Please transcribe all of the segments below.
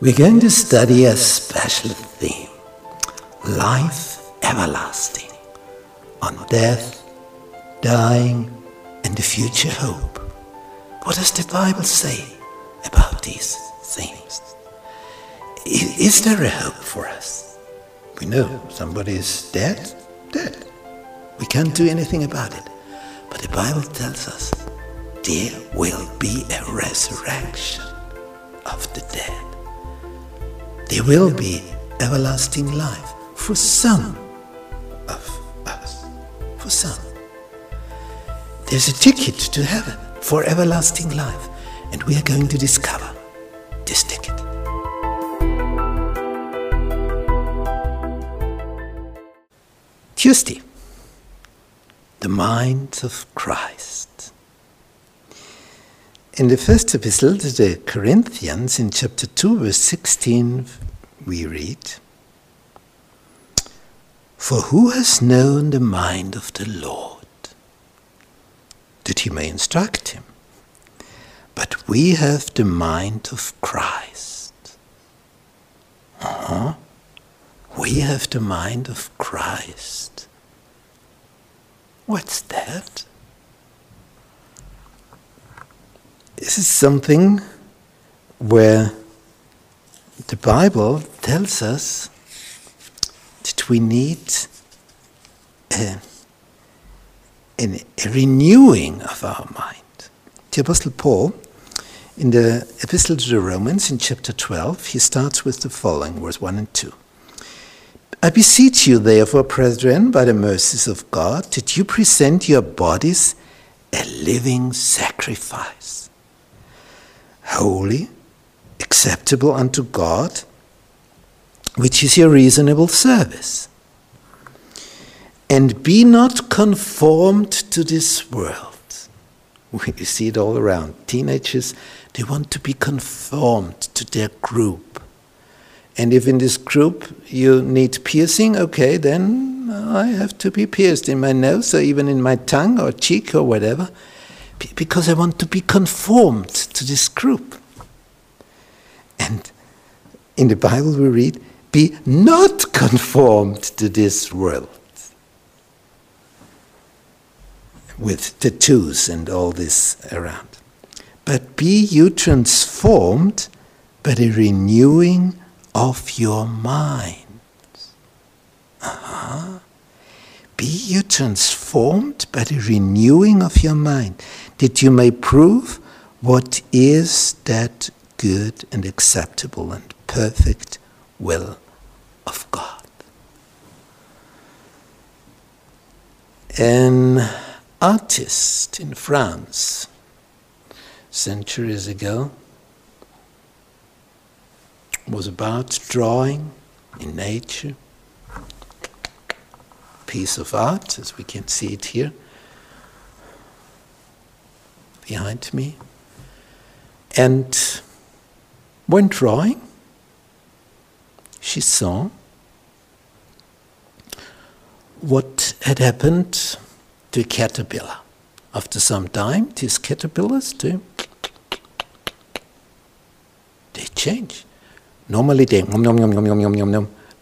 We're going to study a special theme life everlasting on death, dying, and the future hope. What does the Bible say about these things? Is there a hope for us? We know somebody is dead, dead. We can't do anything about it. But the Bible tells us there will be a resurrection of the dead. There will be everlasting life for some of us. For some. There's a ticket to heaven for everlasting life, and we are going to discover this ticket. Tuesday, the mind of Christ. In the first epistle to the Corinthians, in chapter 2, verse 16, we read For who has known the mind of the Lord? That he may instruct him. But we have the mind of Christ. Uh-huh. We have the mind of Christ. What's that? This is something where the Bible tells us that we need uh, a, a, a renewing of our mind. The Apostle Paul, in the Epistle to the Romans, in chapter 12, he starts with the following, verse 1 and 2. I beseech you, therefore, brethren, by the mercies of God, that you present your bodies a living sacrifice, holy, acceptable unto God, which is your reasonable service. And be not conformed to this world. We see it all around. Teenagers, they want to be conformed to their group. And if in this group you need piercing, okay, then I have to be pierced in my nose or even in my tongue or cheek or whatever, because I want to be conformed to this group. And in the Bible we read, be not conformed to this world. With tattoos and all this around. But be you transformed by the renewing of your mind. Be you transformed by the renewing of your mind, that you may prove what is that good and acceptable and perfect will of God. An artist in France, centuries ago, was about drawing in nature, piece of art, as we can see it here behind me. And when drawing, she saw what had happened to a caterpillar. After some time, these caterpillars do they change. Normally they.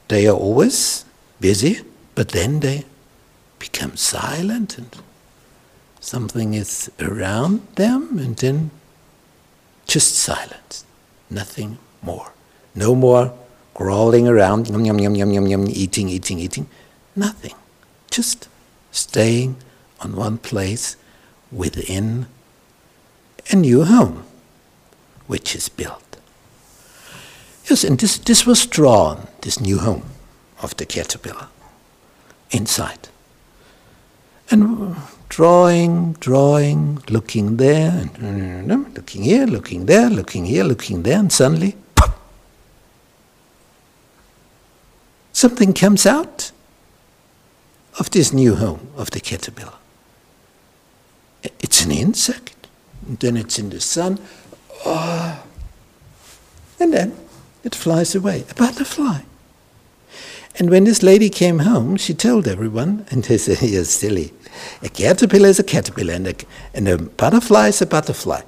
They are always busy but then they become silent and something is around them and then just silence, nothing more. No more crawling around, yum, yum, yum, yum, yum, yum, eating, eating, eating. Nothing. Just staying on one place within a new home, which is built. Yes, and this, this was drawn, this new home of the caterpillar, inside. And drawing, drawing, looking there, and looking here, looking there, looking here, looking there, and suddenly, pop, something comes out of this new home of the caterpillar. It's an insect. And then it's in the sun. Oh, and then it flies away. A butterfly. And when this lady came home, she told everyone, and they said, You're silly. A caterpillar is a caterpillar, and a, and a butterfly is a butterfly.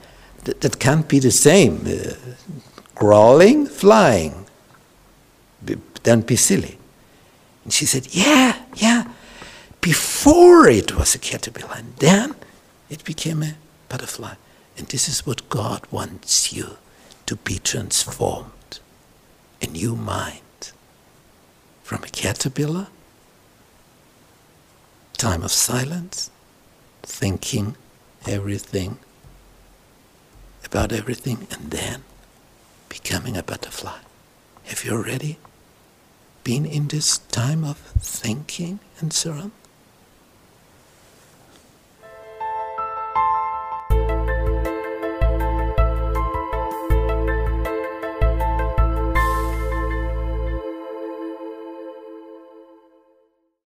That, that can't be the same. Uh, crawling, flying. Don't be silly. And she said, Yeah, yeah. Before it was a caterpillar, and then it became a butterfly. And this is what God wants you to be transformed. A new mind. From a caterpillar, time of silence, thinking everything about everything, and then becoming a butterfly. Have you already been in this time of thinking and so on?